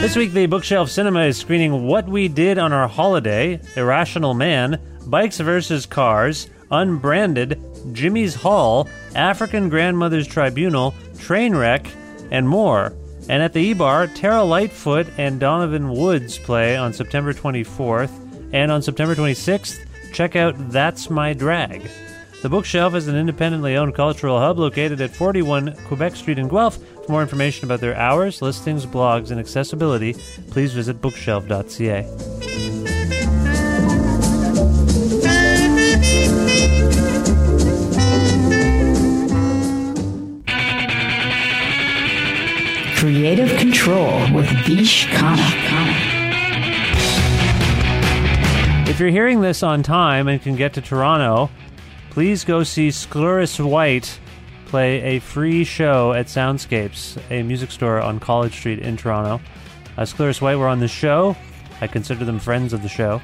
This week, the Bookshelf Cinema is screening What We Did on Our Holiday, Irrational Man, Bikes versus Cars, Unbranded, Jimmy's Hall, African Grandmother's Tribunal, Trainwreck, and more. And at the E-Bar, Terra Lightfoot and Donovan Woods play on September 24th. And on September 26th, check out That's My Drag. The Bookshelf is an independently owned cultural hub located at 41 Quebec Street in Guelph. For more information about their hours, listings, blogs, and accessibility, please visit bookshelf.ca. Creative Control with Vish Khanna. If you're hearing this on time and can get to Toronto, please go see Scluris White play a free show at Soundscapes, a music store on College Street in Toronto. Uh, Scluris White were on the show. I consider them friends of the show.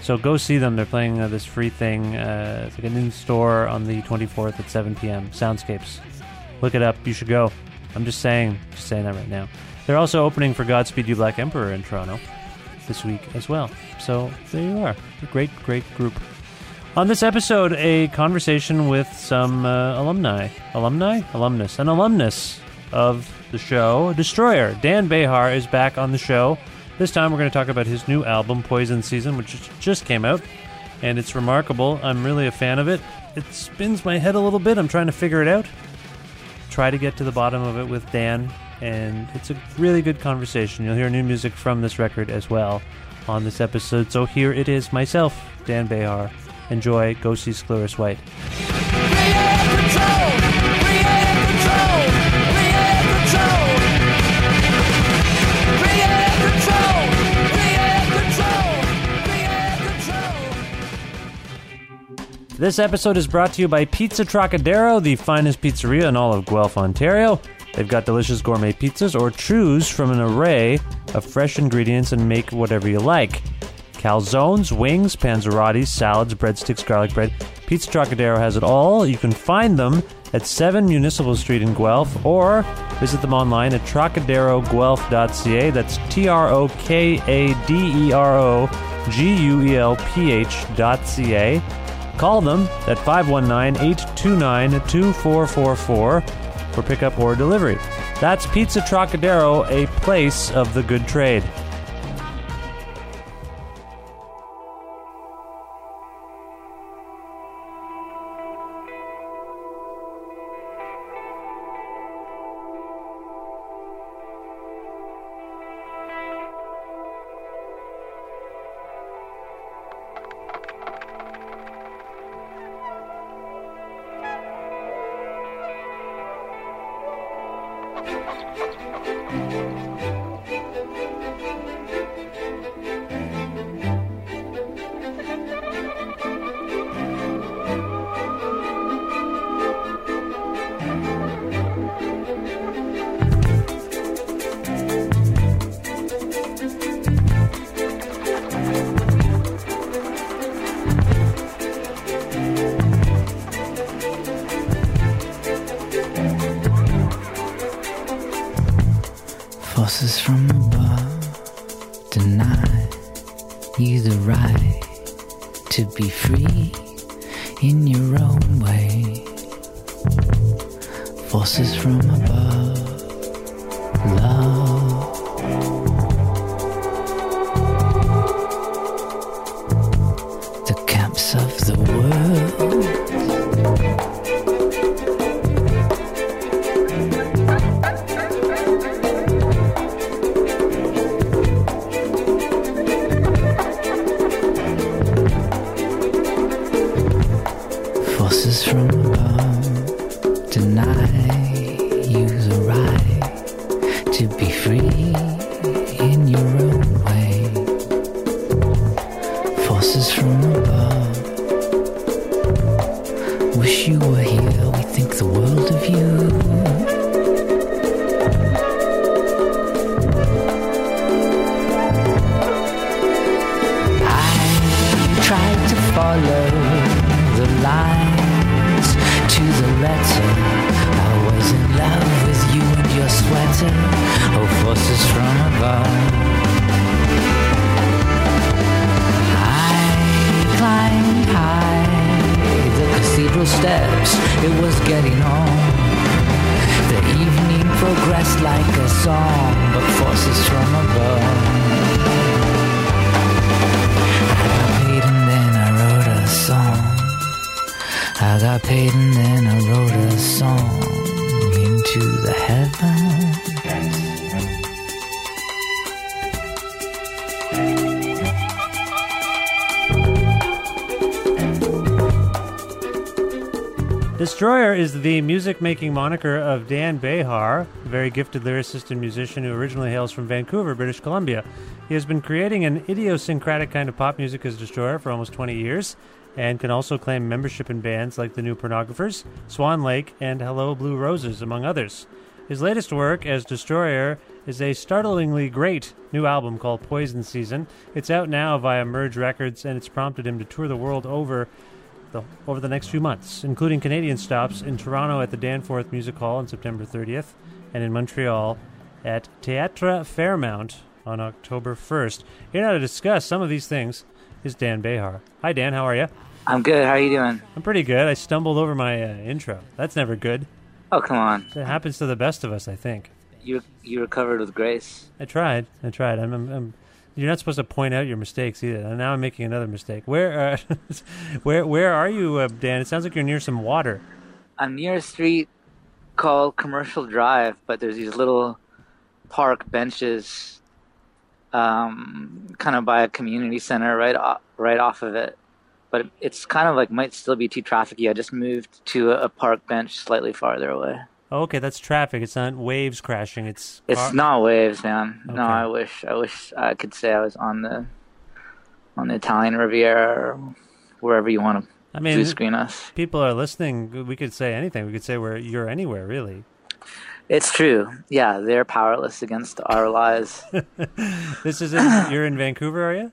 So go see them. They're playing uh, this free thing. Uh, it's like a new store on the 24th at 7 p.m. Soundscapes. Look it up. You should go. I'm just saying, just saying that right now. They're also opening for Godspeed You Black Emperor in Toronto this week as well. So there you are. Great, great group. On this episode, a conversation with some uh, alumni, alumni, alumnus, an alumnus of the show, Destroyer. Dan Bejar is back on the show. This time, we're going to talk about his new album, Poison Season, which just came out, and it's remarkable. I'm really a fan of it. It spins my head a little bit. I'm trying to figure it out. Try to get to the bottom of it with Dan, and it's a really good conversation. You'll hear new music from this record as well on this episode. So here it is, myself, Dan Bejar. Enjoy. Go see Scleris White. This episode is brought to you by Pizza Trocadero, the finest pizzeria in all of Guelph, Ontario. They've got delicious gourmet pizzas or choose from an array of fresh ingredients and make whatever you like. Calzones, wings, panzerottis, salads, breadsticks, garlic bread. Pizza Trocadero has it all. You can find them at 7 Municipal Street in Guelph or visit them online at trocaderoguelph.ca. That's T R O K A D E R O G U E L P H.ca. Call them at 519 829 2444 for pickup or delivery. That's Pizza Trocadero, a place of the good trade. Forces from above. Deny the music making moniker of Dan Bejar, a very gifted lyricist and musician who originally hails from Vancouver, British Columbia. He has been creating an idiosyncratic kind of pop music as Destroyer for almost 20 years and can also claim membership in bands like the New Pornographers, Swan Lake, and Hello Blue Roses, among others. His latest work as Destroyer is a startlingly great new album called Poison Season. It's out now via Merge Records, and it's prompted him to tour the world over the, over the next few months, including Canadian stops in Toronto at the Danforth Music Hall on September 30th and in Montreal at Théâtre Fairmount on October 1st. Here now to discuss some of these things is Dan Bejar. Hi, Dan. How are you? I'm good. How are you doing? I'm pretty good. I stumbled over my uh, intro. That's never good. Oh, come on. It happens to the best of us, I think. You you recovered with grace. I tried. I tried. I'm, I'm, I'm you're not supposed to point out your mistakes either. And now I'm making another mistake. Where, uh, where, where are you, uh, Dan? It sounds like you're near some water. I'm near a street called Commercial Drive, but there's these little park benches, um, kind of by a community center right off, right off of it. But it's kind of like might still be too trafficy. I just moved to a, a park bench slightly farther away. Okay, that's traffic. It's not waves crashing. It's It's not waves, man. Okay. No, I wish I wish I could say I was on the on the Italian Riviera or wherever you want to I mean, screen us. people are listening. We could say anything. We could say where you're anywhere, really. It's true. Yeah, they're powerless against our lies. This is in, you're in Vancouver, are you?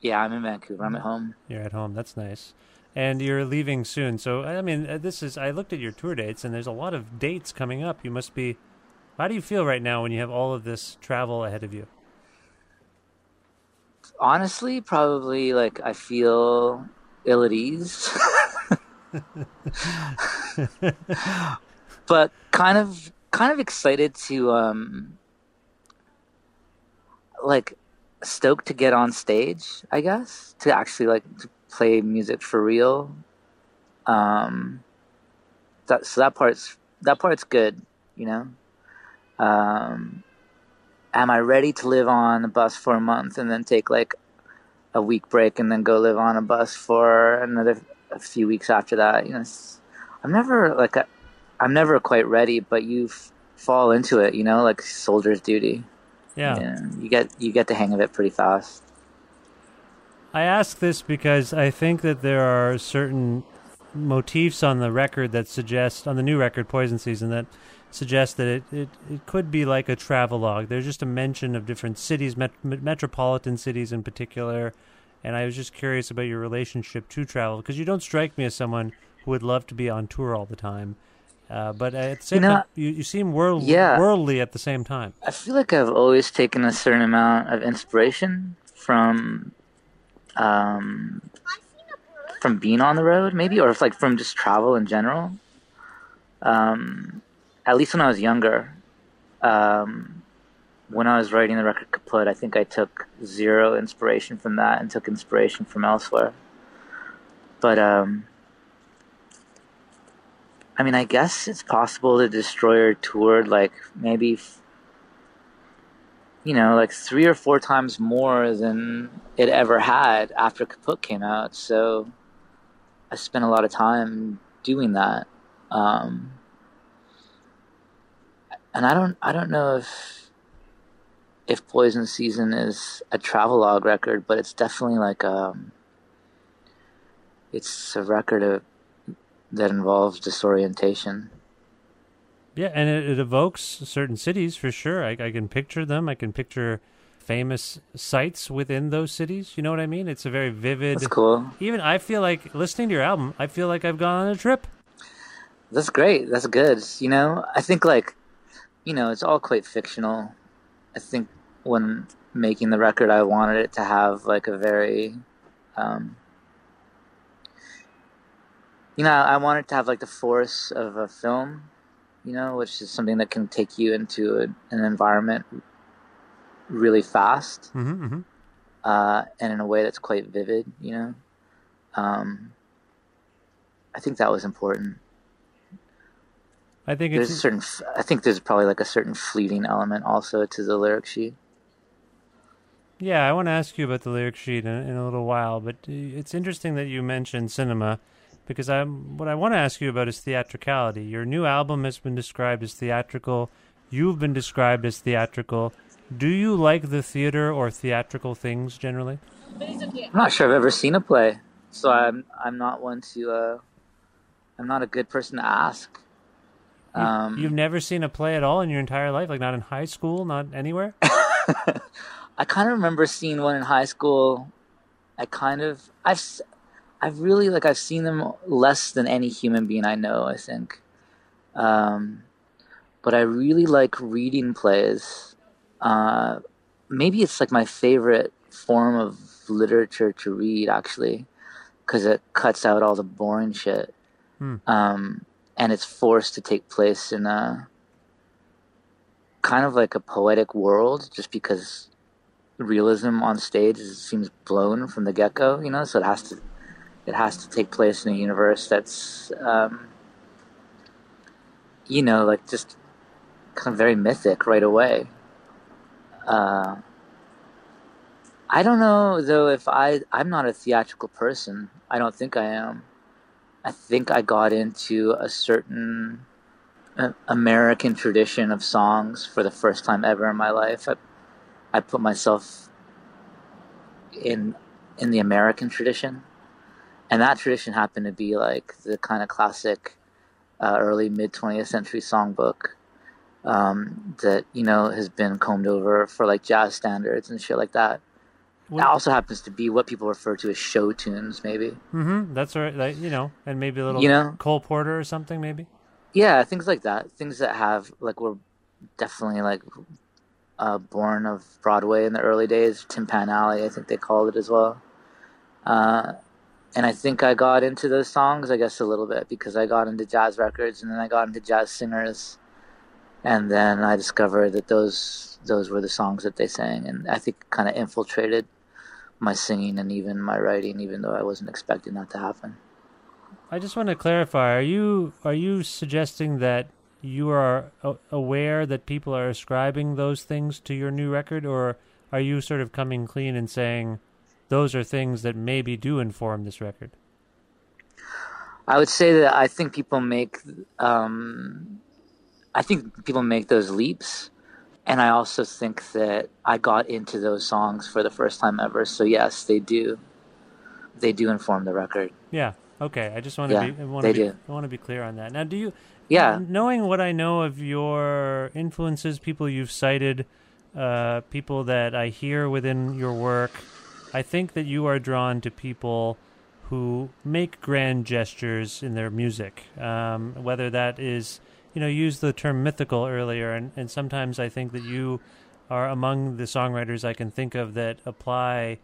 yeah, I'm in Vancouver. I'm at home. You're at home. That's nice. And you're leaving soon. So I mean, uh, this is. I looked at your tour dates, and there's a lot of dates coming up. You must be. How do you feel right now when you have all of this travel ahead of you? Honestly, probably like I feel ill at ease. but kind of kind of excited to um like stoked to get on stage, I guess, to actually like to play music for real. Um that so that part's that part's good, you know. Um am I ready to live on a bus for a month and then take like a week break and then go live on a bus for another a few weeks after that? You know, I'm never like i I'm never quite ready, but you f- fall into it, you know, like soldier's duty. Yeah. Yeah, you get you get the hang of it pretty fast. I ask this because I think that there are certain motifs on the record that suggest on the new record Poison Season that suggest that it, it, it could be like a travelogue. There's just a mention of different cities, met, met- metropolitan cities in particular, and I was just curious about your relationship to travel because you don't strike me as someone who would love to be on tour all the time. Uh, but at the same You know, time, you, you seem world, yeah. worldly at the same time. I feel like I've always taken a certain amount of inspiration from um, from being on the road, maybe, or if, like from just travel in general. Um, at least when I was younger, um, when I was writing the record Kaput, I think I took zero inspiration from that and took inspiration from elsewhere. But um, I mean, I guess it's possible the Destroyer toured like maybe, you know, like three or four times more than it ever had after Kaput came out. So I spent a lot of time doing that. Um, and I don't, I don't know if if Poison Season is a travelogue record, but it's definitely like um, it's a record of, that involves disorientation. Yeah, and it, it evokes certain cities for sure. I, I can picture them. I can picture famous sites within those cities. You know what I mean? It's a very vivid. That's cool. Even I feel like listening to your album, I feel like I've gone on a trip. That's great. That's good. You know, I think like, you know, it's all quite fictional. I think when making the record, I wanted it to have like a very, um, you know, I wanted to have like the force of a film, you know, which is something that can take you into a, an environment really fast, Mm-hmm, mm-hmm. uh, and in a way that's quite vivid, you know. Um, I think that was important. I think there's a certain. f- I think there's probably like a certain fleeting element also to the lyric sheet. Yeah, I want to ask you about the lyric sheet in, in a little while, but uh, it's interesting that you mentioned cinema because I'm what I want to ask you about is theatricality. Your new album has been described as theatrical. You've been described as theatrical. Do you like the theater or theatrical things generally? I'm not sure I've ever seen a play, so I'm I'm not one to. Uh, I'm not a good person to ask. You- Um, You've never seen a play at all in your entire life, like not in high school, not anywhere. I kind of remember seeing one in high school. I kind of I've I've really like I've seen them less than any human being I know. I think, um, but I really like reading plays. Uh, maybe it's like my favorite form of literature to read actually, because it cuts out all the boring shit. Hmm. Um, and it's forced to take place in a kind of like a poetic world, just because realism on stage seems blown from the get go. You know, so it has to it has to take place in a universe that's um, you know like just kind of very mythic right away. Uh, I don't know though if I I'm not a theatrical person. I don't think I am. I think I got into a certain uh, American tradition of songs for the first time ever in my life. I, I put myself in in the American tradition, and that tradition happened to be like the kind of classic uh, early mid twentieth century songbook um, that you know has been combed over for like jazz standards and shit like that. That also happens to be what people refer to as show tunes, maybe. Mm-hmm. That's right. Like, you know, and maybe a little You know? Cole Porter or something, maybe. Yeah, things like that. Things that have like were definitely like uh, born of Broadway in the early days. Tin Pan Alley, I think they called it as well. Uh, and I think I got into those songs, I guess, a little bit because I got into jazz records and then I got into jazz singers, and then I discovered that those those were the songs that they sang, and I think kind of infiltrated my singing and even my writing, even though I wasn't expecting that to happen. I just want to clarify: Are you are you suggesting that you are aware that people are ascribing those things to your new record, or are you sort of coming clean and saying those are things that maybe do inform this record? I would say that I think people make, um, I think people make those leaps, and I also think that I got into those songs for the first time ever. So yes, they do, they do inform the record. Yeah. Okay. I just want to Yeah, be. I want they to be. do. I want to be clear on that. Now, do you? Yeah. Knowing what I know of your influences, people you've cited, uh, people that I hear within your work, I think that you are drawn to people who make grand gestures in their music, um, whether that is, you know, use the term mythical earlier, and, and sometimes I think that you are among the songwriters I can think of that apply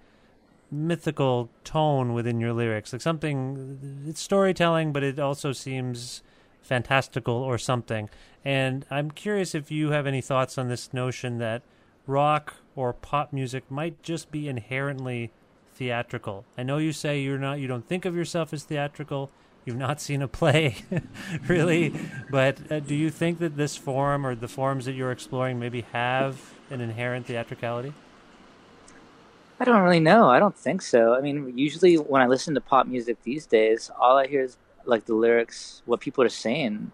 mythical tone within your lyrics, like something, it's storytelling, but it also seems fantastical or something. And I'm curious if you have any thoughts on this notion that rock or pop music might just be inherently theatrical. I know you say you're not you don't think of yourself as theatrical. You've not seen a play, really, but uh, do you think that this form or the forms that you're exploring maybe have an inherent theatricality? I don't really know. I don't think so. I mean, usually when I listen to pop music these days, all I hear is like the lyrics, what people are saying,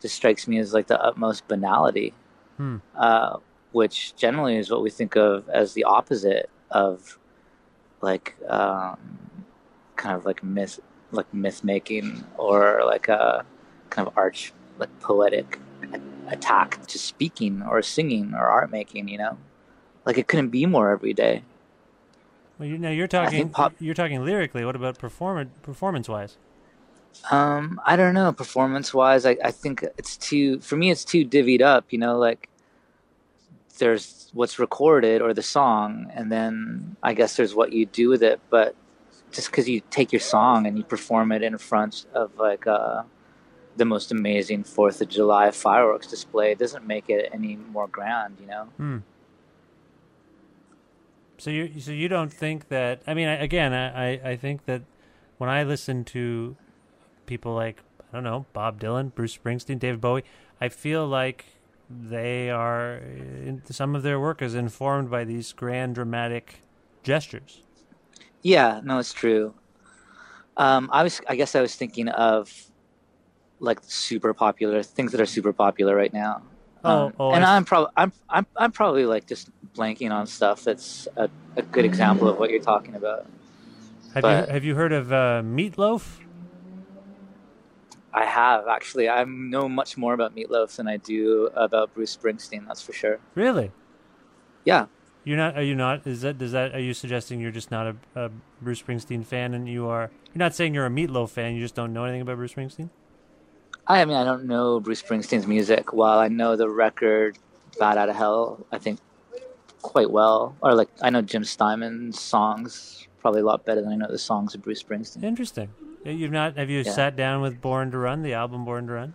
just strikes me as like the utmost banality, Hmm. uh, which generally is what we think of as the opposite of like um, kind of like myth, like myth making or like a kind of arch, like poetic attack to speaking or singing or art making. You know, like it couldn't be more every day. Well, you, now you're talking pop- you're talking lyrically. What about perform performance wise? Um, I don't know. Performance wise, I, I think it's too for me. It's too divvied up. You know, like there's what's recorded or the song, and then I guess there's what you do with it. But just because you take your song and you perform it in front of like uh, the most amazing Fourth of July fireworks display doesn't make it any more grand. You know. Hmm. So you so you don't think that? I mean, I, again, I, I I think that when I listen to people like I don't know Bob Dylan, Bruce Springsteen, David Bowie, I feel like they are some of their work is informed by these grand dramatic gestures. Yeah, no, it's true. Um, I was, I guess, I was thinking of like super popular things that are super popular right now. Oh, Um, oh, and I- I'm probably, I'm, I'm, I'm probably like just blanking on stuff that's a, a good example of what you're talking about. Have But- you have you heard of uh, Meatloaf? I have actually. I know much more about Meatloaf than I do about Bruce Springsteen. That's for sure. Really? Yeah. You're not? Are you not? Is that? Does that? Are you suggesting you're just not a, a Bruce Springsteen fan, and you are? You're not saying you're a Meatloaf fan. You just don't know anything about Bruce Springsteen. I mean, I don't know Bruce Springsteen's music. While I know the record "Bat Out of Hell," I think quite well. Or like, I know Jim Steinman's songs probably a lot better than I know the songs of Bruce Springsteen. Interesting. You've not? Have you Yeah. sat down with Born to Run, the album Born to Run?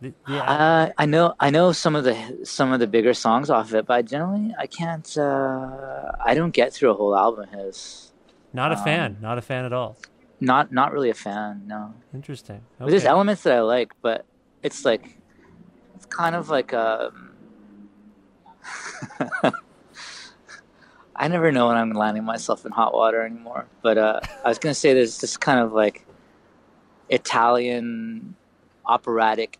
The, the, Uh, I know, I know some of the some of the bigger songs off of it, but I generally I can't. Uh, I don't get through a whole album of his. not a um, fan. Not a fan at all. Not not really a fan. No. Interesting. But There's elements that I like, but it's like it's kind of like um I never know when I'm landing myself in hot water anymore. But uh, I was gonna say there's this kind of like Italian operatic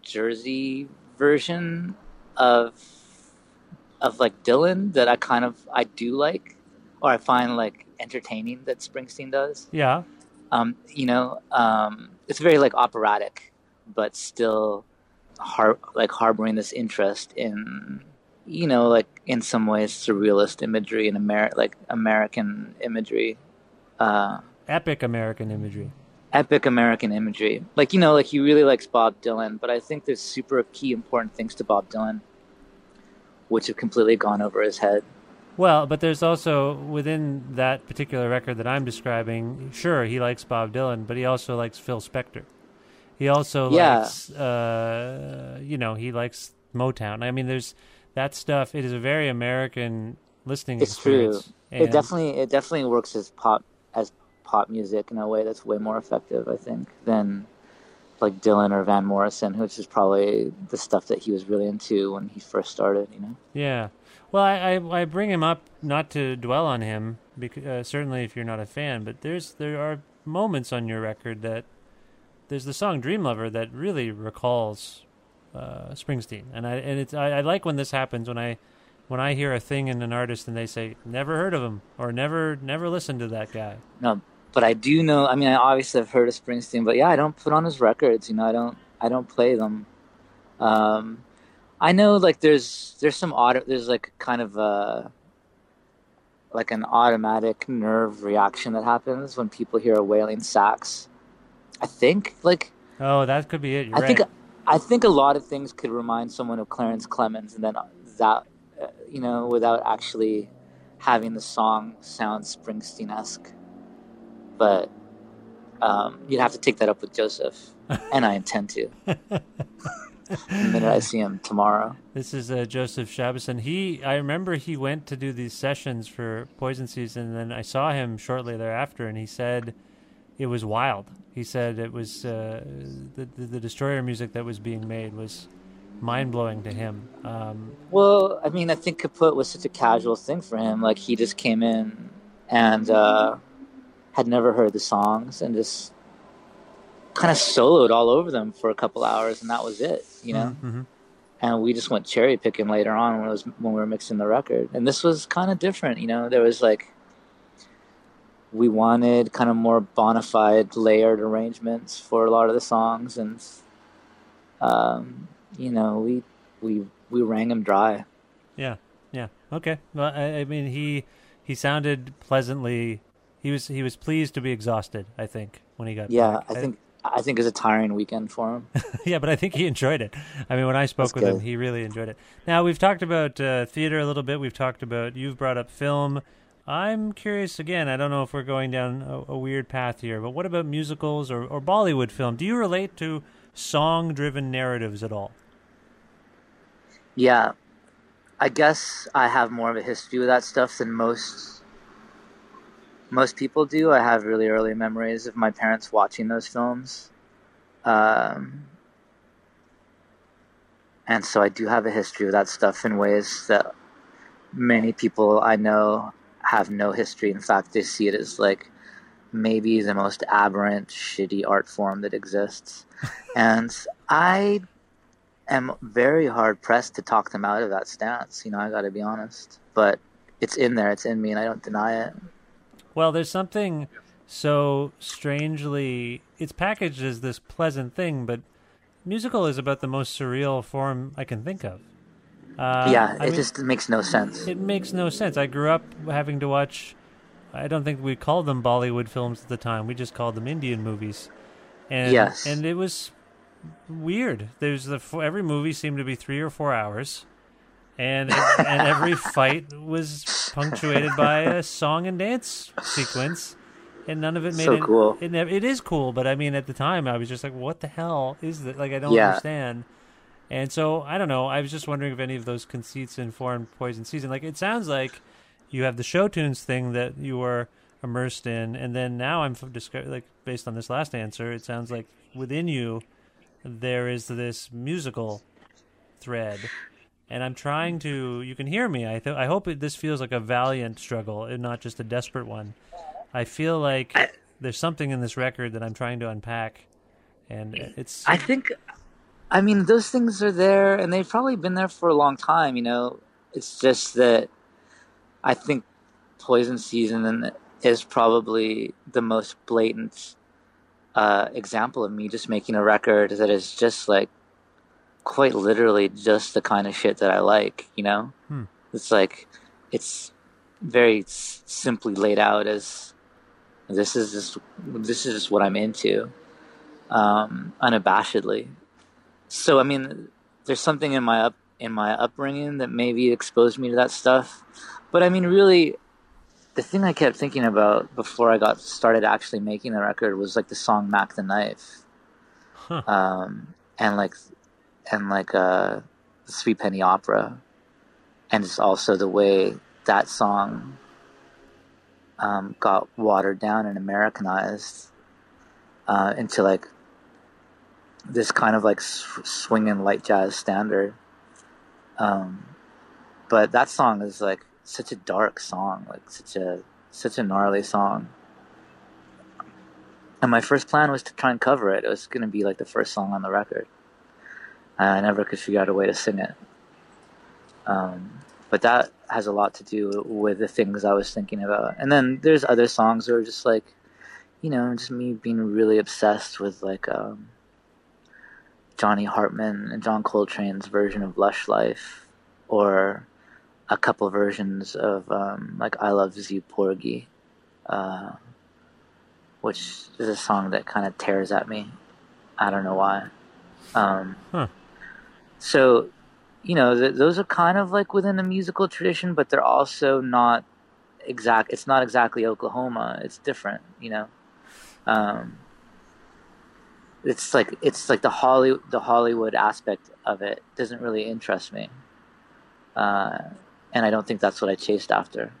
Jersey version of of like Dylan that I kind of I do like, or I find like entertaining that Springsteen does Yeah. um, you know, um, it's very like operatic, but still har- like harboring this interest in, you know, like in some ways surrealist imagery and Amer- like American imagery, uh, Epic American imagery. epic American imagery. Like, you know, like he really likes Bob Dylan, but I think there's super key important things to Bob Dylan, which have completely gone over his head. Well, but there's also within that particular record that I'm describing. Sure, he likes Bob Dylan, but he also likes Phil Spector. He also Yeah. likes, uh, you know, he likes Motown. I mean, there's that stuff. It is a very American listening experience. It's true. experience. It And- definitely it definitely works as pop as pop music in a way that's way more effective, I think, than like Dylan or Van Morrison, which is probably the stuff that he was really into when he first started. You know. Yeah. Well, I, I, I bring him up not to dwell on him, because, uh, certainly if you're not a fan, but there's there are moments on your record that there's the song Dream Lover that really recalls uh, Springsteen, and I and it's I, I like when this happens when I when I hear a thing in an artist and they say never heard of him or never never listened to that guy. No, but I do know. I mean, I obviously have heard of Springsteen, but yeah, I don't put on his records. You know, I don't. I don't play them. Um, I know, like, there's there's some odd. There's like kind of a like an automatic nerve reaction that happens when people hear a wailing sax. I think like Oh, that could be it. You're I right. think I think a lot of things could remind someone of Clarence Clemons, and then that uh, you know without actually having the song sound Springsteen esque. But um, you'd have to take that up with Joseph, and I intend to. the minute I see him tomorrow. This is uh, Joseph Shabason. He, I remember he went to do these sessions for Poison Season, and then I saw him shortly thereafter, and he said it was wild. He said it was uh, the, the the Destroyer music that was being made was mind blowing to him. Um, Well, I mean, I think Kaput was such a casual thing for him. Like he just came in and uh, had never heard the songs and just kind of soloed all over them for a couple hours, and that was it. You know. mhm. And we just went cherry picking later on when it was when we were mixing the record, and this was kind of different. You know, there was like we wanted kind of more bona fide layered arrangements for a lot of the songs, and um, you know, we we we wrung him dry. Yeah, yeah. Okay. Well, I, I mean, he he sounded pleasantly. He was he was pleased to be exhausted. I think when he got Yeah, back. I think I think it was a tiring weekend for him. yeah, but I think he enjoyed it. I mean, when I spoke That's with him, he really enjoyed it. Now we've talked about uh, theater a little bit. We've talked about you've brought up film. I'm curious again. I don't know if we're going down a, a weird path here, but what about musicals or, or Bollywood film? Do you relate to song-driven narratives at all? Yeah, I guess I have more of a history with that stuff than most most people do. I have really early memories of my parents watching those films, um, and so I do have a history with that stuff in ways that many people I know have no history. In fact, they see it as like maybe the most aberrant, shitty art form that exists, and I am very hard pressed to talk them out of that stance. You know, I got to be honest, but it's in there, it's in me, and I don't deny it. Well, there's something so strangely. It's packaged as this pleasant thing, but musical is about the most surreal form I can think of. Uh, yeah, I it mean, just makes no sense. It makes no sense. I grew up having to watch. I don't think we called them Bollywood films at the time. We just called them Indian movies. And, Yes. And it was weird. There's the every movie seemed to be three or four hours, and and every fight was punctuated by a song and dance sequence, and none of it made So it. cool. It, it is cool, but I mean, at the time, I was just like, "What the hell is that?" Like, I don't Yeah. understand. And so I don't know. I was just wondering if any of those conceits informed Poison Season. Like it sounds like you have the show tunes thing that you were immersed in, and then now I'm disco- like based on this last answer, it sounds like within you there is this musical thread, and I'm trying to. You can hear me. I th- I hope it, this feels like a valiant struggle and not just a desperate one. I feel like there's something in this record that I'm trying to unpack, and it's. I think, I mean, those things are there, and they've probably been there for a long time. You know, it's just that I think Poison Season is probably the most blatant uh, example of me just making a record that is just like quite literally just the kind of shit that I like. You know, Hmm. it's like it's very s- simply laid out as this is just this is just what I'm into, um, unabashedly. So I mean, there's something in my up in my upbringing that maybe exposed me to that stuff. But I mean, really, the thing I kept thinking about before I got started actually making the record was like the song "Mac the Knife," Huh. um, and like and like uh, the Threepenny Opera, and it's also the way that song um, got watered down and Americanized uh, into like this kind of like s- swinging light jazz standard. Um, but that song is like such a dark song, like such a such a gnarly song. And my first plan was to try and cover it. It was going to be like the first song on the record. And I never could figure out a way to sing it. Um, but that has a lot to do with the things I was thinking about. And then there's other songs that are just like, you know, just me being really obsessed with like um, Johnny Hartman and John Coltrane's version of Lush Life, or a couple versions of um, like "I Love You, Porgy," uh, which is a song that kind of tears at me. I don't know why. Um, Huh. So, you know, th- those are kind of like within the musical tradition, but they're also not exact. It's not exactly Oklahoma. It's different, you know. Um, it's like it's like the Holly the Hollywood aspect of it doesn't really interest me, uh, and I don't think that's what I chased after.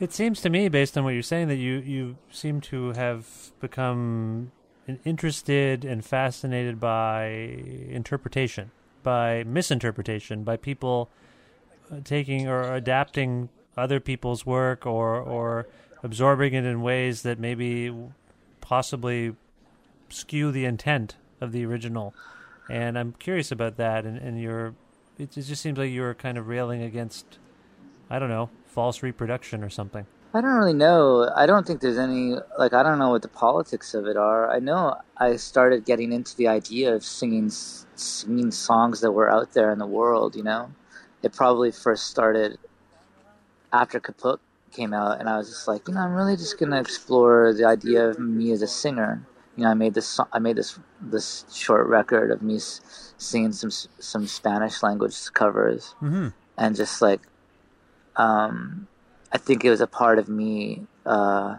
It seems to me, based on what you're saying, that you, you seem to have become interested and fascinated by interpretation, by misinterpretation, by people uh, taking or adapting other people's work or, or absorbing it in ways that maybe possibly skew the intent of the original. And I'm curious about that. And, and you're, it, it just seems like you're kind of railing against, I don't know, false reproduction or something. I don't really know. I don't think there's any like I don't know what the politics of it are. I know I started getting into the idea of singing singing songs that were out there in the world. You know, it probably first started after Kaput came out, and I was just like, you know, I'm really just gonna explore the idea of me as a singer. You know, I made this I made this this short record of me singing some some Spanish language covers, Mm-hmm. and just like um, I think it was a part of me uh,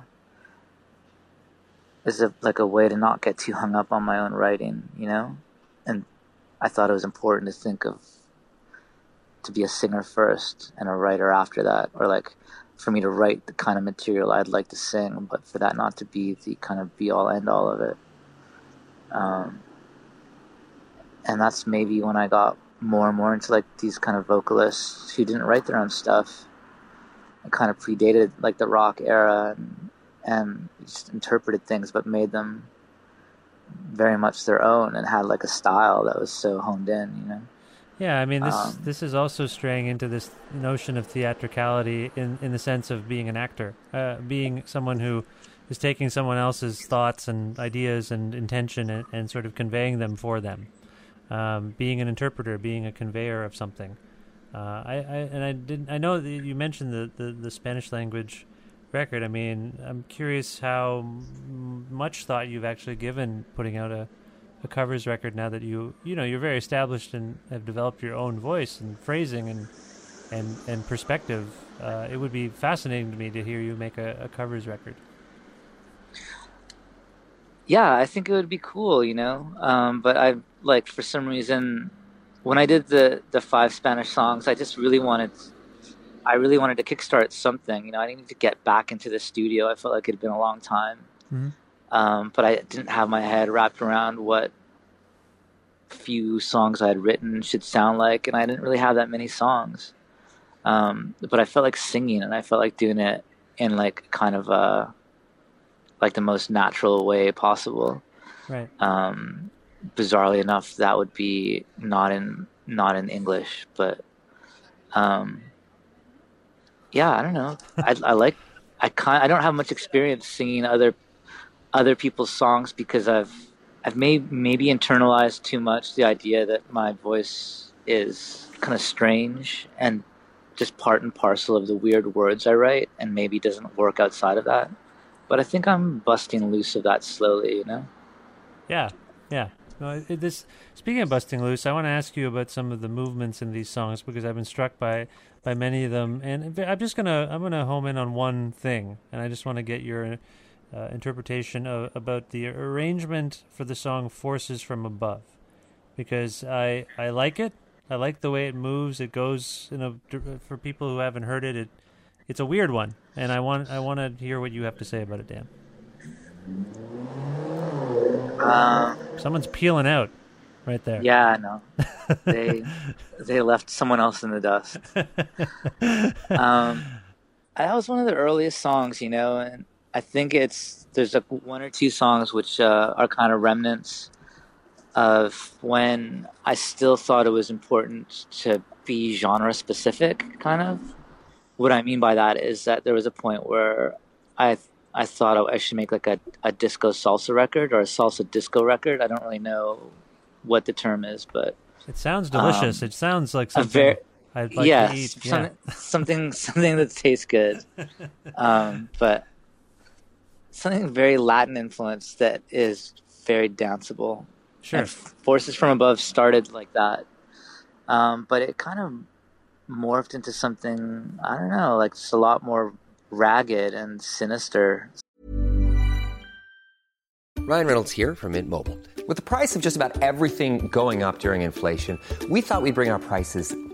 as a like a way to not get too hung up on my own writing, you know. And I thought it was important to think of to be a singer first and a writer after that, or like for me to write the kind of material I'd like to sing, but for that not to be the kind of be all end all of it. Um, and that's maybe when I got more and more into like these kind of vocalists who didn't write their own stuff and kind of predated like the rock era and and just interpreted things but made them very much their own and had like a style that was so honed in you know Yeah, I mean this Um, this is also straying into this notion of theatricality in in the sense of being an actor, uh, being someone who is taking someone else's thoughts and ideas and intention and, and sort of conveying them for them, um, being an interpreter, being a conveyor of something. Uh, I, I and I didn't. I know that you mentioned the, the, the Spanish language record. I mean, I'm curious how m- much thought you've actually given putting out a a covers record now that you you know you're very established and have developed your own voice and phrasing and and and perspective. Uh, it would be fascinating to me to hear you make a, a covers record. yeah i think it would be cool you know um, but i like for some reason when i did the the five spanish songs i just really wanted i really wanted to kickstart something you know i needed to get back into the studio i felt like it had been a long time Mhm. Um, but i didn't have my head wrapped around what few songs i had written should sound like and i didn't really have that many songs um, but i felt like singing and i felt like doing it in like kind of a like the most natural way possible Right. um, bizarrely enough, that would be not in not in English, but um, yeah, I don't know. I, I like I kind I don't have much experience singing other other people's songs because I've I've maybe internalized too much the idea that my voice is kind of strange and just part and parcel of the weird words I write, and maybe doesn't work outside of that. But I think I'm busting loose of that slowly, you know. Yeah, yeah. This speaking of busting loose, I want to ask you about some of the movements in these songs because I've been struck by by many of them, and I'm just gonna I'm gonna home in on one thing, and I just want to get your uh, interpretation of, about the arrangement for the song "Forces from Above," because I I like it. I like the way it moves. It goes in a for people who haven't heard it. It it's a weird one, and I want I want to hear what you have to say about it, Dan. Um, Someone's peeling out right there. Yeah, I know. they they left someone else in the dust. um, that was one of the earliest songs, you know, and I think it's there's like one or two songs which uh, are kind of remnants of when I still thought it was important to be genre specific, kind of. What I mean by that is that there was a point where I I thought I should make like a, a disco salsa record or a salsa disco record. I don't really know what the term is, but It sounds delicious. Um, it sounds like something very I'd like yeah, to eat. Yeah. something, something something that tastes good. um, but something very Latin influenced that is very danceable. Sure. And Forces from Above started like that, um, but it kind of morphed into something I don't know, like it's a lot more ragged and sinister. Ryan Reynolds here from Mint Mobile. With the price of just about everything going up during inflation, we thought we'd bring our prices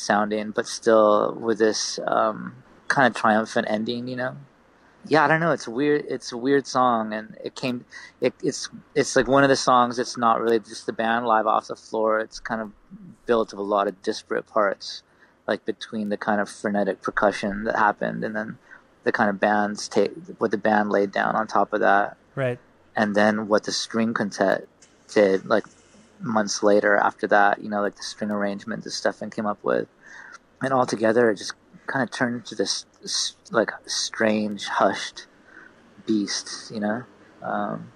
Sounding, but still with this um, kind of triumphant ending, you know. Yeah, I don't know. It's weird. It's a weird song, and it came. It, it's it's like one of the songs. It's not really just the band live off the floor. It's kind of built of a lot of disparate parts, like between the kind of frenetic percussion that happened, and then the kind of bands take what the band laid down on top of that, Right. and then what the string quintet did like months later after that you know like the string arrangement that stefan came up with and all together it just kind of turned into this, like strange hushed beast you know um,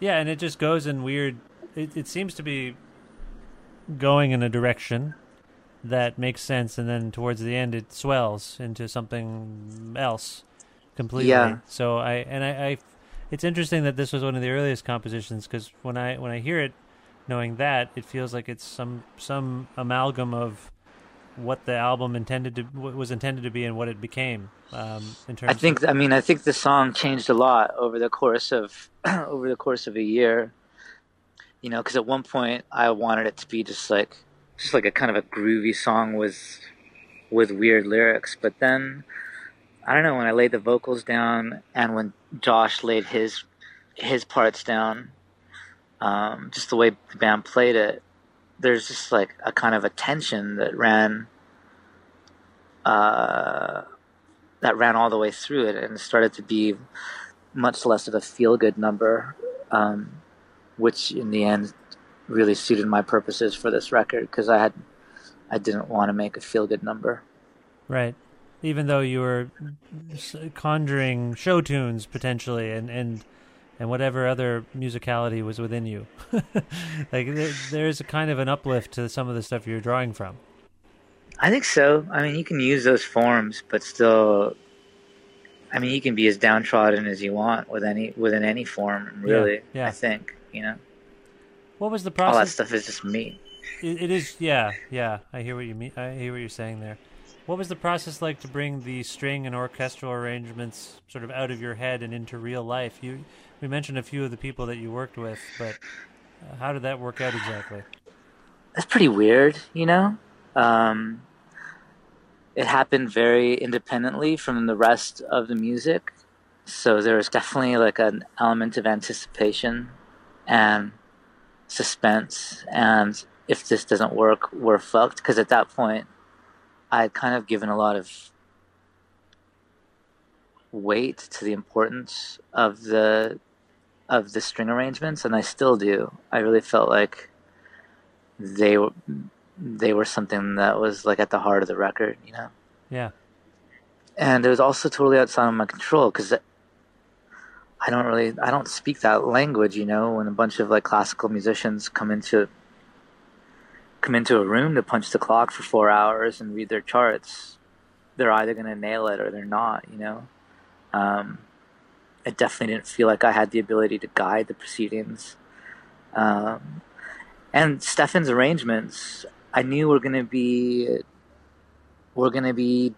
Yeah, and it just goes in weird. It, it seems to be going in a direction that makes sense, and then towards the end, it swells into something else completely. Yeah. So I and I, I it's interesting that this was one of the earliest compositions because when I when I hear it, knowing that, it feels like it's some some amalgam of what the album intended to what was intended to be and what it became. Um, in terms, i think i mean i think the song changed a lot over the course of over the course of a year you know because at one point i wanted it to be just like just like a kind of a groovy song with with weird lyrics but then i don't know when i laid the vocals down and when josh laid his his parts down um, just the way the band played it there's just like a kind of a tension that ran uh, that ran all the way through it and started to be much less of a feel good number, um, which in the end really suited my purposes for this record because I had I didn't want to make a feel good number. Right. Even though you were conjuring show tunes potentially and and and whatever other musicality was within you. like there, there's a kind of an uplift to some of the stuff you're drawing from. I think so. I mean, you can use those forms, but still, I mean, you can be as downtrodden as you want with any within any form. Really, yeah. I think you know What was the process? all that stuff is just me. It, it is, yeah, yeah. I hear what you mean. I hear what you're saying there. What was the process like to bring the string and orchestral arrangements sort of out of your head and into real life? You, we mentioned a few of the people that you worked with, but uh, how did that work out exactly? That's pretty weird, you know. Um, it happened very independently from the rest of the music, so there was definitely like an element of anticipation and suspense. And if this doesn't work, we're fucked. Because at that point, I had kind of given a lot of weight to the importance of the of the string arrangements, and I still do. I really felt like they were they were something that was like at the heart of the record, you know. Yeah. And it was also totally outside of my control because I don't really I don't speak that language, you know. When a bunch of like classical musicians come into come into a room to punch the clock for four hours and read their charts, they're either going to nail it or they're not, you know. Um, it definitely didn't feel like I had the ability to guide the proceedings. Um, and Stefan's arrangements, I knew were going to be were going to be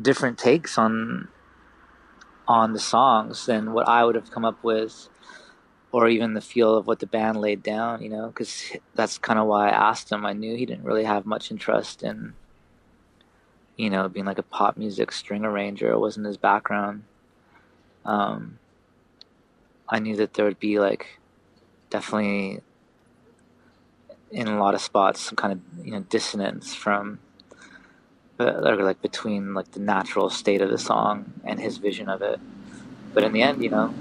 different takes on on the songs than what I would have come up with, or even the feel of what the band laid down. You know, because that's kind of why I asked him. I knew he didn't really have much interest in, you know, being like a pop music string arranger. It wasn't his background. Um, I knew that there would be like definitely in a lot of spots some kind of you know dissonance from or like between like the natural state of the song and his vision of it. But in the end you know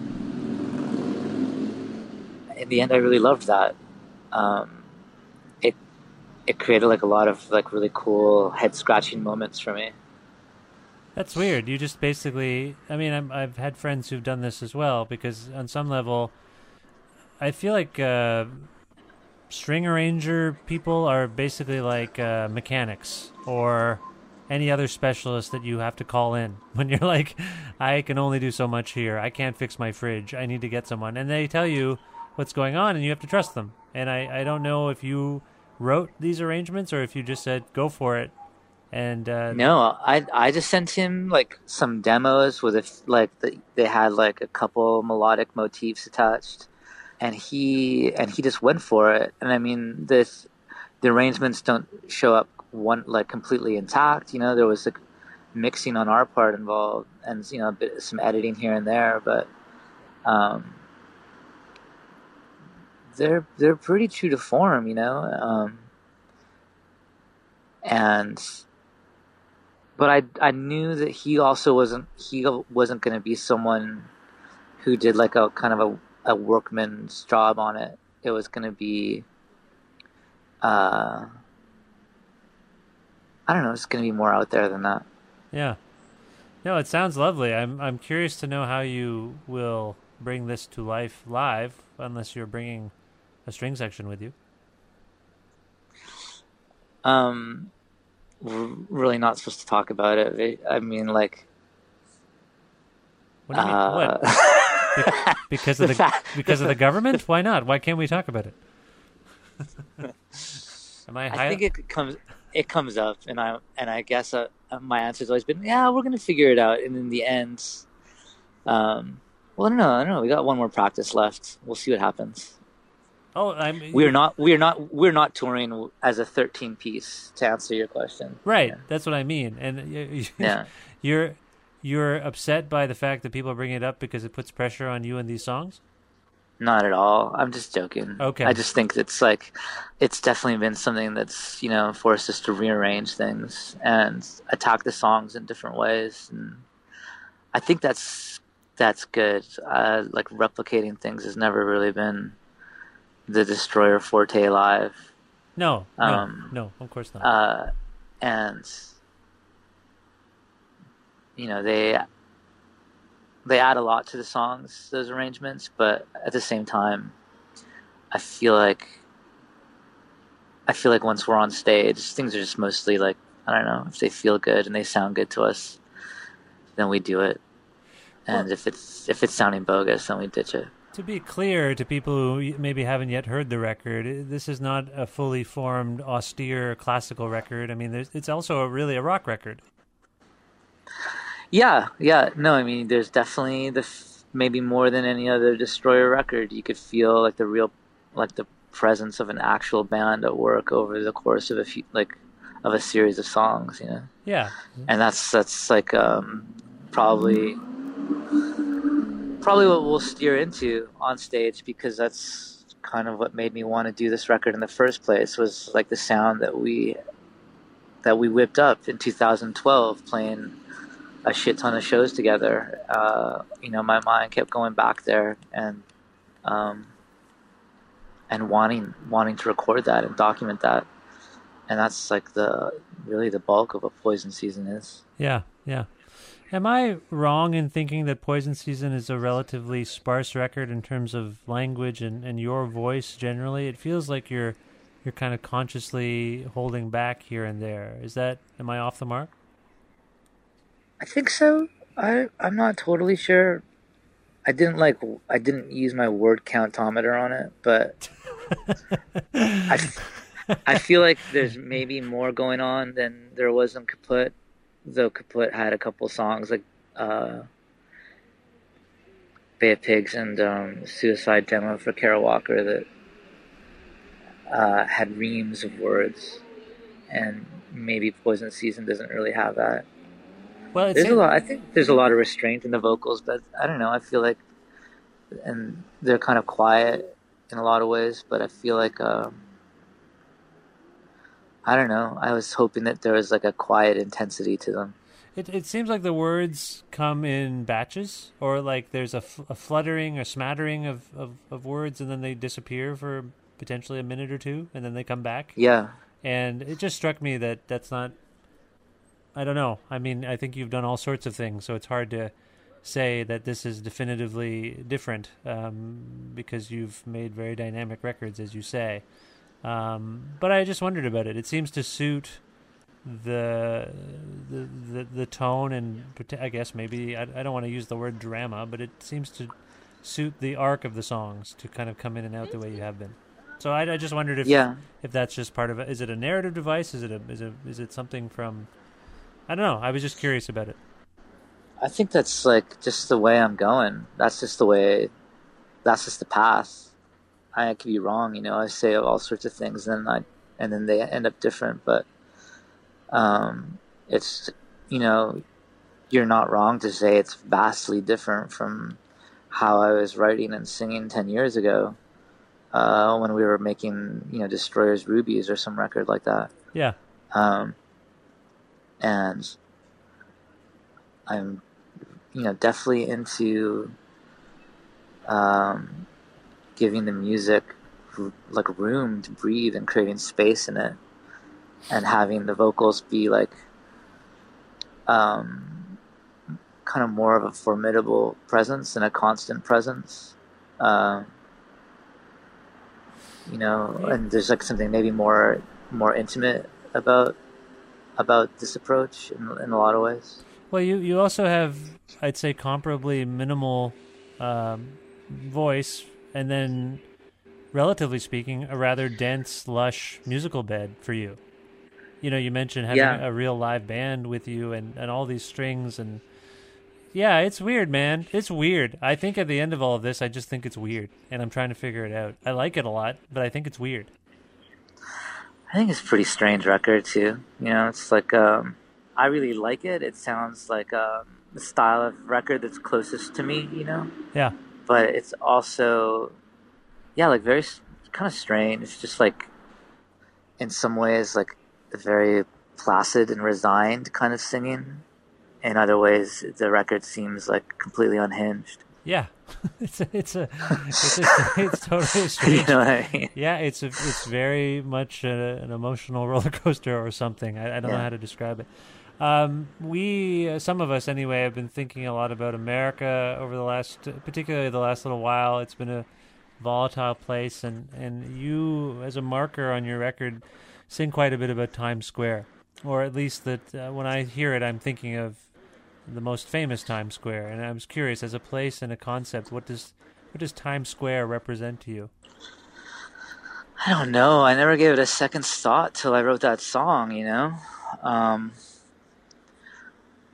in the end i really loved that. Um, it it created like a lot of like really cool head scratching moments for me That's weird. You just basically, I mean, I'm, I've had friends who've done this as well because on some level, I feel like uh, string arranger people are basically like uh, mechanics or any other specialist that you have to call in when you're like, I can only do so much here. I can't fix my fridge. I need to get someone. And they tell you what's going on and you have to trust them. And I, I don't know if you wrote these arrangements or if you just said, go for it. And uh, No, I I just sent him like some demos with a like the, they had like a couple melodic motifs attached, and he and he just went for it. And I mean, this the arrangements don't show up one like completely intact. You know, there was like mixing on our part involved, and you know, bit, some editing here and there, but um, they're they're pretty true to form. You know, um, and but I I knew that he also wasn't he wasn't going to be someone who did like a kind of a, a workman's job on it. It was going to be uh I don't know, it's going to be more out there than that. Yeah. No, it sounds lovely. I'm I'm curious to know how you will bring this to life live, unless you're bringing a string section with you. Um we're really not supposed to talk about it. I mean like What do you mean? uh, What? Be- because of The the because of the government? Why not? Why can't we talk about it? Am I? I think it comes it comes up, and I and I guess uh, my has always been, yeah, we're gonna figure it out, and in the end, um, well, I don't know, I don't know. We got one more practice left. We'll see what happens. Oh, I'm. We're not we're not we're not touring as a thirteen piece. To answer your question, Right. That's what I mean. And y- y- Yeah. you're you're upset by the fact that people bring it up because it puts pressure on you in these songs. not at all. I'm just joking. Okay. I just think it's like it's definitely been something that's you know forced us to rearrange things and attack the songs in different ways, and I think that's that's good. Uh, like replicating things has never really been the Destroyer forte live. No, no, Um, no. Of course not. uh, and you know they they add a lot to the songs those arrangements but at the same time i feel like i feel like once we're on stage things are just mostly like i don't know if they feel good and they sound good to us then we do it and if it's if it's sounding bogus then we ditch it To be clear to people who maybe haven't yet heard the record, this is not a fully formed, austere classical record. I mean, there's, it's also a, really a rock record. Yeah, yeah. No, I mean, there's definitely the f- maybe more than any other Destroyer record. You could feel like the real, like the presence of an actual band at work over the course of a few, like, of a series of songs. You know, Yeah. and that's that's like um, probably probably what we'll steer into on stage because that's kind of what made me want to do this record in the first place was like the sound that we that we whipped up in 2012 playing a shit ton of shows together. Uh, you know my mind kept going back there and um, and wanting wanting to record that and document that. And that's like the really the bulk of what poison season is. Yeah, yeah. Am I wrong in thinking that Poison Season is a relatively sparse record in terms of language and, and your voice generally? It feels like you're you're kind of consciously holding back here and there. Is that am I off the mark? I think so. I I'm not totally sure. I didn't like I didn't use my word countometer on it, but I I feel like there's maybe more going on than there was in Kaput. Though Kaput had a couple songs like uh, Bay of Pigs and um, Suicide demo for Kara Walker that uh, had reams of words, and maybe Poison Season doesn't really have that. Well, there's a lot. I think there's a lot of restraint in the vocals, but I don't know. I feel like, and they're kind of quiet in a lot of ways, but I feel like. Um, I don't know. I was hoping that there was like a quiet intensity to them. It it seems like the words come in batches, or like there's a, f- a fluttering or smattering of, of, of words, and then they disappear for potentially a minute or two, and then they come back. Yeah. And it just struck me that that's not. I don't know. I mean, I think you've done all sorts of things, so it's hard to say that this is definitively different um, because you've made very dynamic records, as you say. Um, but I just wondered about it. It seems to suit the the the, the tone and I guess maybe I, I don't want to use the word drama, but it seems to suit the arc of the songs to kind of come in and out the way you have been. So I, I just wondered if yeah. if that's just part of it. Is it a narrative device? Is it a is it is it something from? I don't know. I was just curious about it. I think that's like just the way I'm going. That's just the way. That's just the path. I could be wrong, you know. I say all sorts of things, and I and then they end up different. But um, it's you know, you're not wrong to say it's vastly different from how I was writing and singing ten years ago, uh, when we were making you know Destroyers Rubies or some record like that. Yeah. Um, and I'm, you know, definitely into um, giving the music like room to breathe and creating space in it. And having the vocals be like um, kind of more of a formidable presence and a constant presence. Uh, you know and there's like something maybe more more intimate about about this approach in, in a lot of ways. Well you you also have i'd say comparably minimal um, voice and then, relatively speaking, a rather dense, lush musical bed for you. You know, you mentioned having Yeah. a real live band with you and, and all these strings and yeah, it's weird, man. It's weird. I think at the end of all of this, I just think it's weird, and I'm trying to figure it out. I like it a lot, but I think it's weird. I think it's a pretty strange record too. You know, it's like um, I really like it. It sounds like um, the style of record that's closest to me. You know, Yeah. But it's also yeah, like very kind of strange. It's just like in some ways like a very placid and resigned kind of singing. In other ways, the record seems like completely unhinged. Yeah, it's a, it's a it's a, it's totally strange. You know what I mean? Yeah, it's a, it's very much a, an emotional roller coaster or something. I, I don't know how to describe it. Um, we, uh, some of us anyway, have been thinking a lot about America over the last, particularly the last little while. It's been a volatile place, and and you, as a marker on your record, sing quite a bit about Times Square, or at least that uh, when I hear it, I'm thinking of the most famous Times Square. And I was curious, as a place and a concept, what does what does Times Square represent to you? I don't know. I never gave it a second thought till I wrote that song, you know? Um,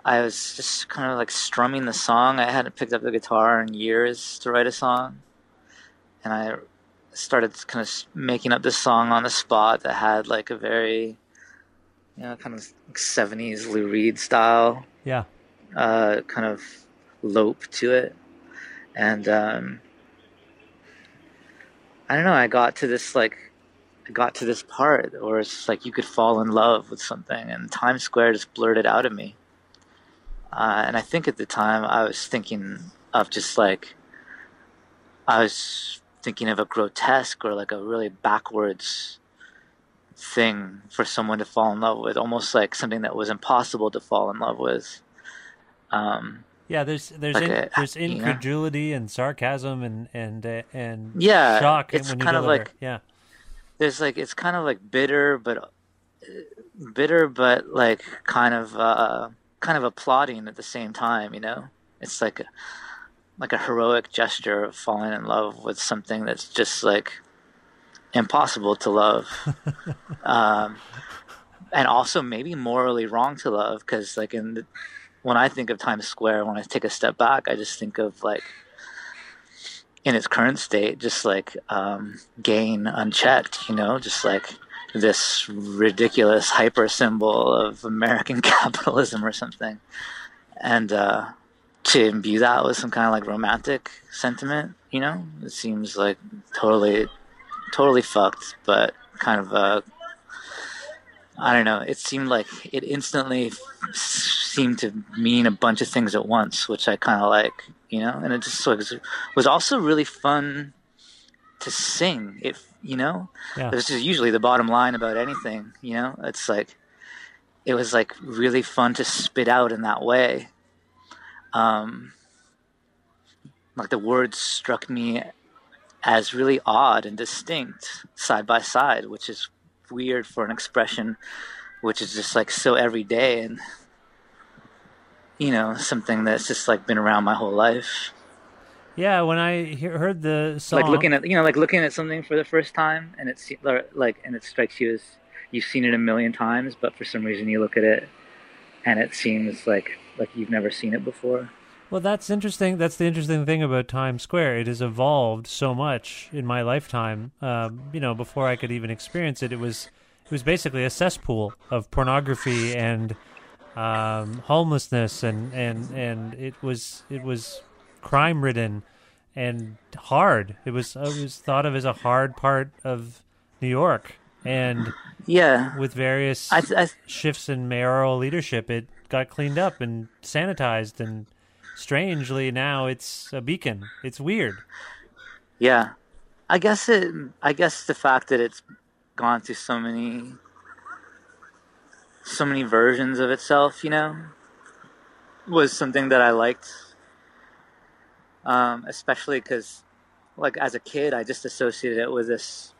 I was just kind of like strumming the song. I hadn't picked up the guitar in years to write a song. And I started kind of making up this song on the spot that had like a very, you know, kind of 70s Lou Reed style Yeah. uh, kind of lope to it. And um, I don't know, I got to this like, I got to this part where it's like you could fall in love with something, and Times Square just blurted out of me. Uh, and I think at the time I was thinking of just like, I was thinking of a grotesque or like a really backwards thing for someone to fall in love with, almost like something that was impossible to fall in love with. Um, Yeah, there's there's Like in, a- there's you know? incredulity and sarcasm and and uh, and Yeah, shock it's when you kind of like- yeah there's like it's kind of like bitter but uh, bitter but like kind of uh kind of applauding at the same time you know? It's like a, like a heroic gesture of falling in love with something that's just like impossible to love. Um and also maybe morally wrong to love because like in the, when i think of times square when i take a step back i just think of like in its current state just like um, gain unchecked, you know, just like this ridiculous hyper symbol of American capitalism or something. And uh, to imbue that with some kind of like romantic sentiment, you know, it seems like totally, totally fucked, but kind of uh, I don't know. It seemed like it instantly seemed to mean a bunch of things at once, which I kind of like, you know. And it just was was also really fun to sing. It, you know, Yeah. this is usually the bottom line about anything. You know, it's like it was like really fun to spit out in that way. Um, like the words struck me as really odd and distinct side by side, which is weird for an expression which is just like so everyday and you know something that's just like been around my whole life Yeah, when I hear, heard the song, like looking at you know like looking at something for the first time and it's like and it strikes you as you've seen it a million times but for some reason you look at it and it seems like like you've never seen it before Well, that's interesting. That's the interesting thing about Times Square. It has evolved so much in my lifetime. Um, you know, before I could even experience it, it was it was basically a cesspool of pornography and um, homelessness, and, and and it was it was crime ridden and hard. It was it was thought of as a hard part of New York, and yeah, with various I I shifts in mayoral leadership, it got cleaned up and sanitized and strangely now it's a beacon. It's weird. Yeah, I guess it. I guess the fact that it's gone through so many, so many versions of itself, you know, was something that I liked. Um, especially because, like, as a kid, I just associated it with this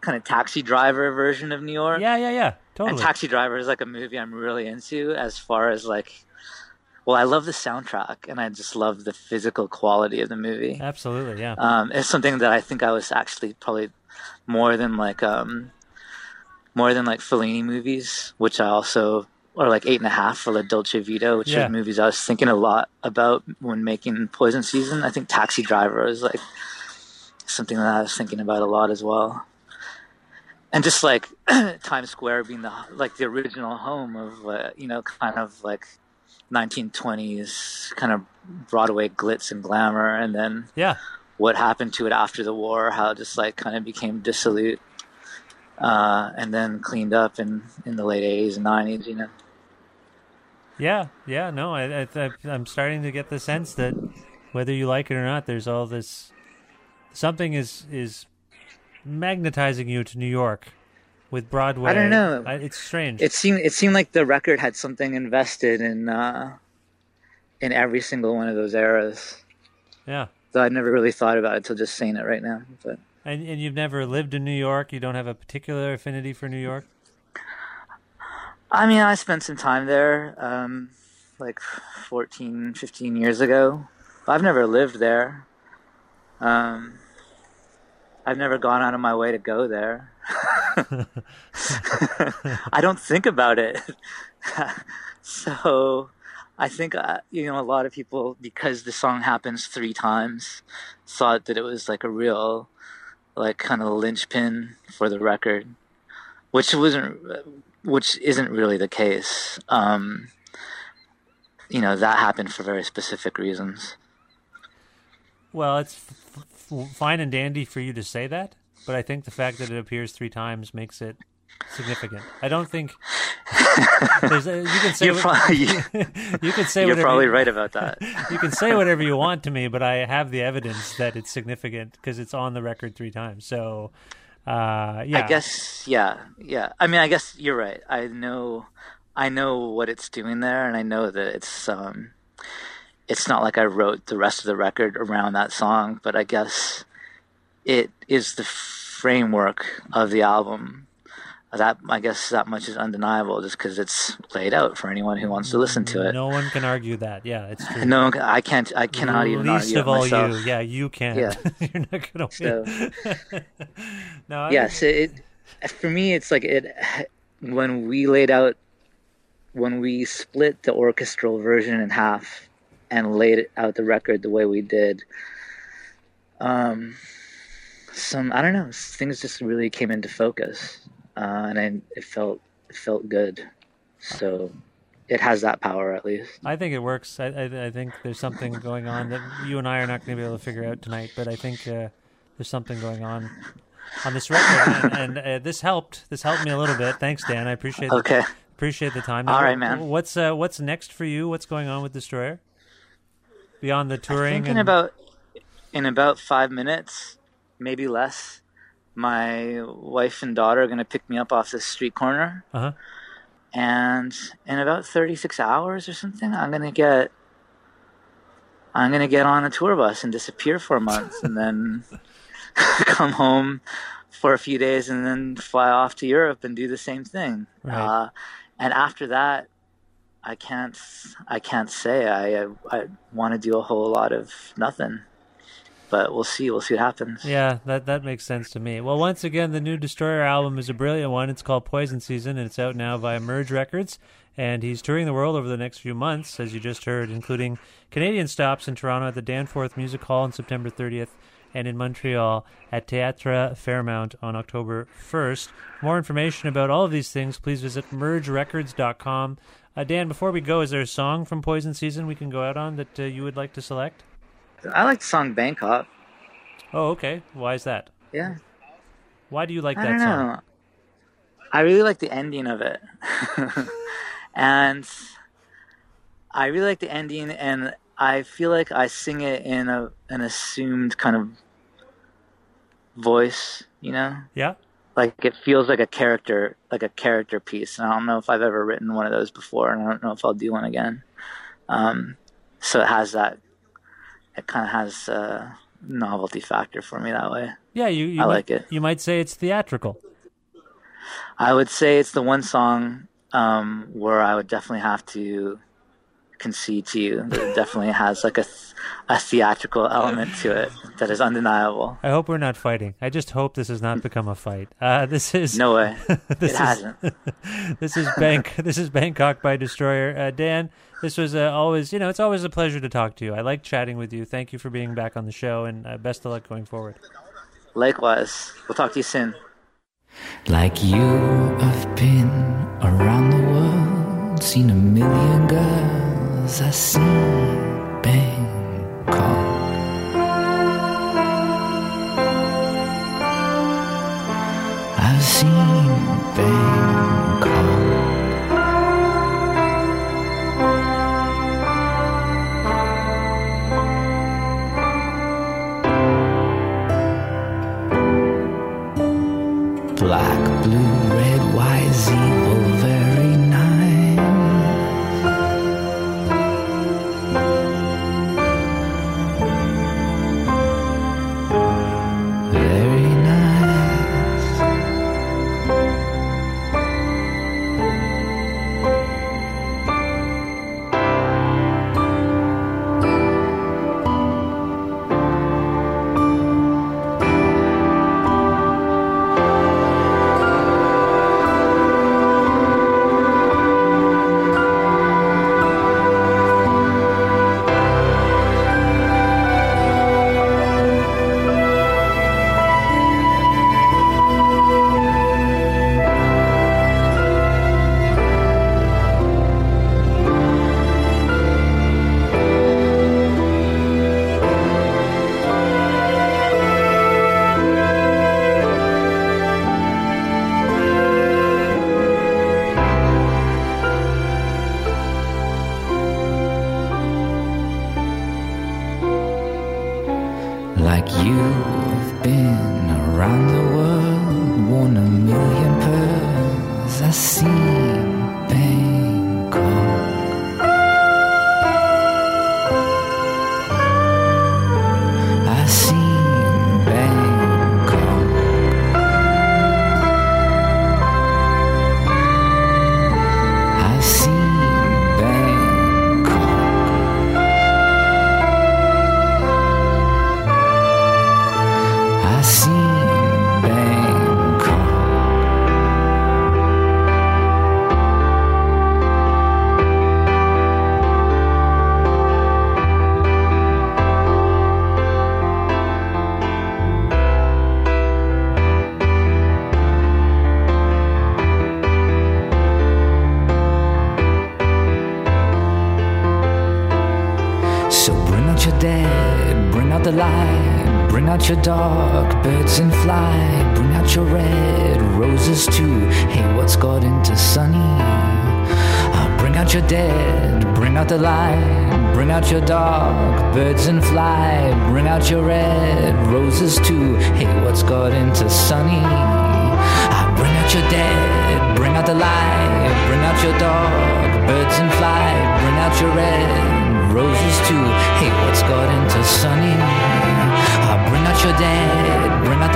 kind of taxi driver version of New York. Yeah, yeah, yeah. Totally. And Taxi Driver is like a movie I'm really into as far as like well, I love the soundtrack and I just love the physical quality of the movie. Absolutely, yeah. Um, it's something that I think I was actually probably more than like um, more than like Fellini movies, which I also or like Eight and a Half for La Dolce Vita, which Yeah. are movies I was thinking a lot about when making Poison Season. I think Taxi Driver is like something that I was thinking about a lot as well. And just like Times Square being the like the original home of uh, you know kind of like 1920s kind of Broadway glitz and glamour, and then Yeah. what happened to it after the war, how it just like kind of became dissolute, uh, and then cleaned up in in the late 80s and 90s. You know. Yeah, yeah, no, I, I, I, I'm starting to get the sense that whether you like it or not, there's all this something is is magnetizing you to New York with Broadway. I don't know. I, it's strange. It seemed it seemed like the record had something invested in uh, in every single one of those eras. yeah, Though I'd never really thought about it until just saying it right now. But and and you've never lived in New York. You don't have a particular affinity for New York. I mean, I spent some time there, um, like 14, 15 years ago. I've never lived there. Um, I've never gone out of my way to go there. I don't think about it. so I think, uh, you know, a lot of people, because the song happens three times, thought that it was like a real, like, kind of linchpin for the record, which wasn't, which isn't really the case. Um, you know, that happened for very specific reasons. Well, it's f- f- fine and dandy for you to say that, but I think the fact that it appears three times makes it significant. I don't think there's a, you can say You're what- probably- you can say You're probably you- right about that. you can say whatever you want to me, but I have the evidence that it's significant because it's on the record three times. So, uh, yeah, I guess, yeah, yeah. I mean, I guess you're right. I know, I know what it's doing there, and I know that it's, um, it's not like I wrote the rest of the record around that song, but I guess it is the framework of the album. That I guess that much is undeniable, just because it's laid out for anyone who wants to listen to it. no one can argue that. Yeah, it's true. No, I can't. I cannot even Least of all myself. you. Yeah, you can't. Yeah. You're not gonna win. no, I- yes it, it for me it's like it when we laid out when we split the orchestral version in half and laid out the record the way we did, um, some I don't know things just really came into focus, uh, and I, it felt it felt good. So it has that power at least. I think it works. I, I, I think there's something going on that you and I are not going to be able to figure out tonight, but I think uh, there's something going on on this record, and, and uh, this helped. This helped me a little bit. Thanks, Dan. I appreciate. Okay. The, appreciate the time. All right, man. What's uh, what's next for you? What's going on with Destroyer? Beyond the touring, I think in and about in about five minutes, maybe less. My wife and daughter are going to pick me up off this street corner. uh-huh. and in about 36 hours or something i'm gonna get i'm gonna get on a tour bus and disappear for a month and then come home for a few days and then fly off to europe and do the same thing Right. uh, and after that i can't i can't say i i, I want to do a whole lot of nothing but we'll see we'll see what happens Yeah, that that makes sense to me. Well, once again, the new Destroyer album is a brilliant one. It's called Poison Season, and it's out now via Merge Records. And he's touring the world over the next few months, as you just heard, including Canadian stops in Toronto at the Danforth Music Hall on September 30th, and in Montreal at Théâtre Fairmount on October 1st. More information about all of these things, please visit mergerecords.com. Uh, Dan, before we go, is there a song from Poison Season we can go out on that uh, you would like to select? I like the song bangkok Oh, okay. Why is that? yeah Why do you like I that don't song? know. I really like the ending of it, and I really like the ending, and I feel like I sing it in a an assumed kind of voice, you know, Yeah. like it feels like a character, like a character piece. And I don't know if I've ever written one of those before, and I don't know if I'll do one again. Um, so it has that. It kind of has a novelty factor for me that way. Yeah, you, you I might- like it. You might say it's theatrical. I would say it's the one song um, where I would definitely have to concede to you that it definitely has like a, th- a theatrical element to it that is undeniable. I hope we're not fighting. I just hope this has not become a fight. Uh, this is No way. this It is, hasn't. this is Bank. This is Bangkok by Destroyer. Uh, Dan, this was uh, always you know it's always a pleasure to talk to you. I like chatting with you. Thank you for being back on the show, and uh, best of luck going forward. Likewise. We'll talk to you soon. Like you, I've been around the world, seen a million girls. I see Bangkok. I've seen Bangkok.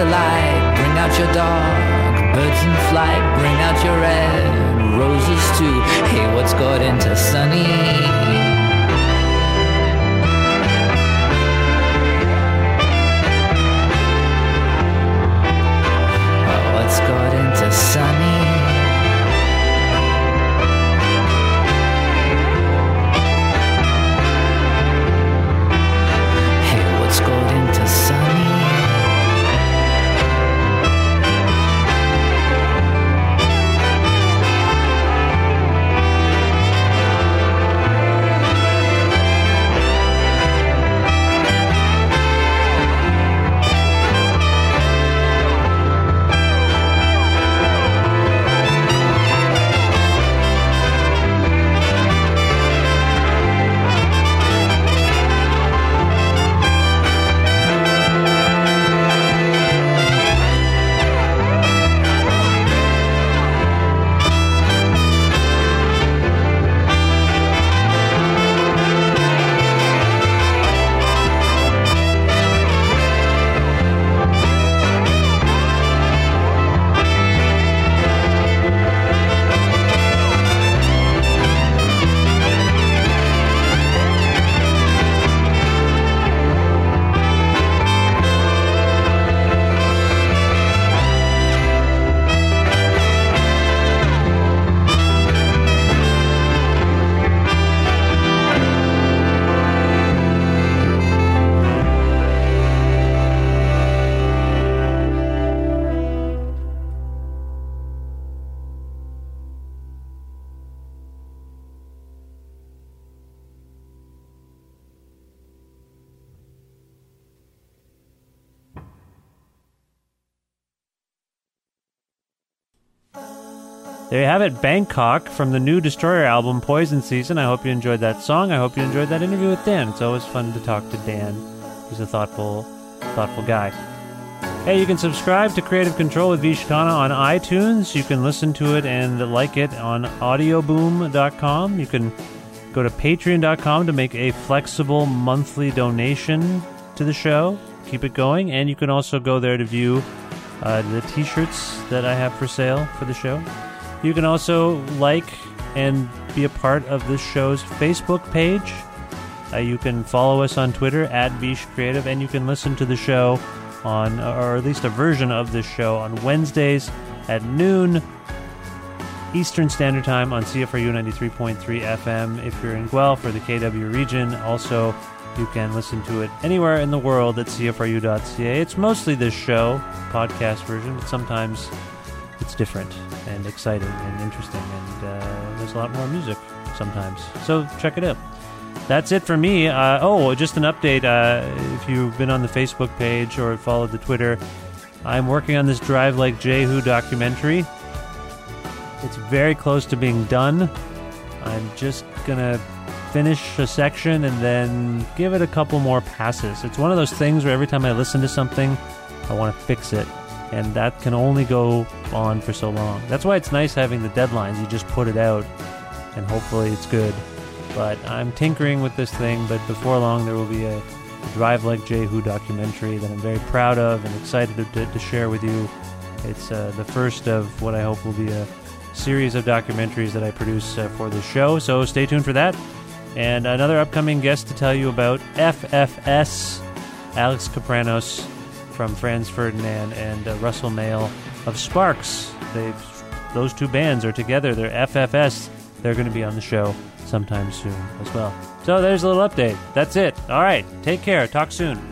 The light, bring out your dark birds in flight, bring out your red roses too. Hey, what's got into sunny? There you have it, Bangkok from the new Destroyer album, Poison Season. I hope you enjoyed that song. I hope you enjoyed that interview with Dan. It's always fun to talk to Dan. He's a thoughtful, thoughtful guy. Hey, you can subscribe to Creative Control with Vish Khanna on iTunes. You can listen to it and like it on audioboom.com. You can go to patreon.com to make a flexible monthly donation to the show. Keep it going. And you can also go there to view uh, the t shirts that I have for sale for the show. You can also like and be a part of this show's Facebook page. Uh, you can follow us on Twitter at Vish Creative, and you can listen to the show on, or at least a version of this show, on Wednesdays at noon Eastern Standard Time on CFRU 93.3 FM if you're in Guelph or the KW region. Also, you can listen to it anywhere in the world at CFRU.ca. It's mostly this show, podcast version, but sometimes it's different and exciting and interesting, and uh, there's a lot more music sometimes. So check it out. That's it for me. Uh, oh, just an update. Uh, if you've been on the Facebook page or followed the Twitter, I'm working on this Drive Like Jehu documentary. It's very close to being done. I'm just gonna finish a section and then give it a couple more passes. It's one of those things where every time I listen to something, I want to fix it. And that can only go on for so long. That's why it's nice having the deadlines. You just put it out and hopefully it's good. But I'm tinkering with this thing, but before long there will be a, Drive Like Jehu documentary that I'm very proud of and excited to, to, share with you. It's uh, the first of what I hope will be a series of documentaries that I produce uh, for the show, so stay tuned for that. And another upcoming guest to tell you about FFS, Alex Kapranos from Franz Ferdinand and uh, Russell Mael of Sparks. They've those two bands are together. They're FFS. They're going to be on the show sometime soon as well. So there's a little update. That's it. All right. Take care. Talk soon.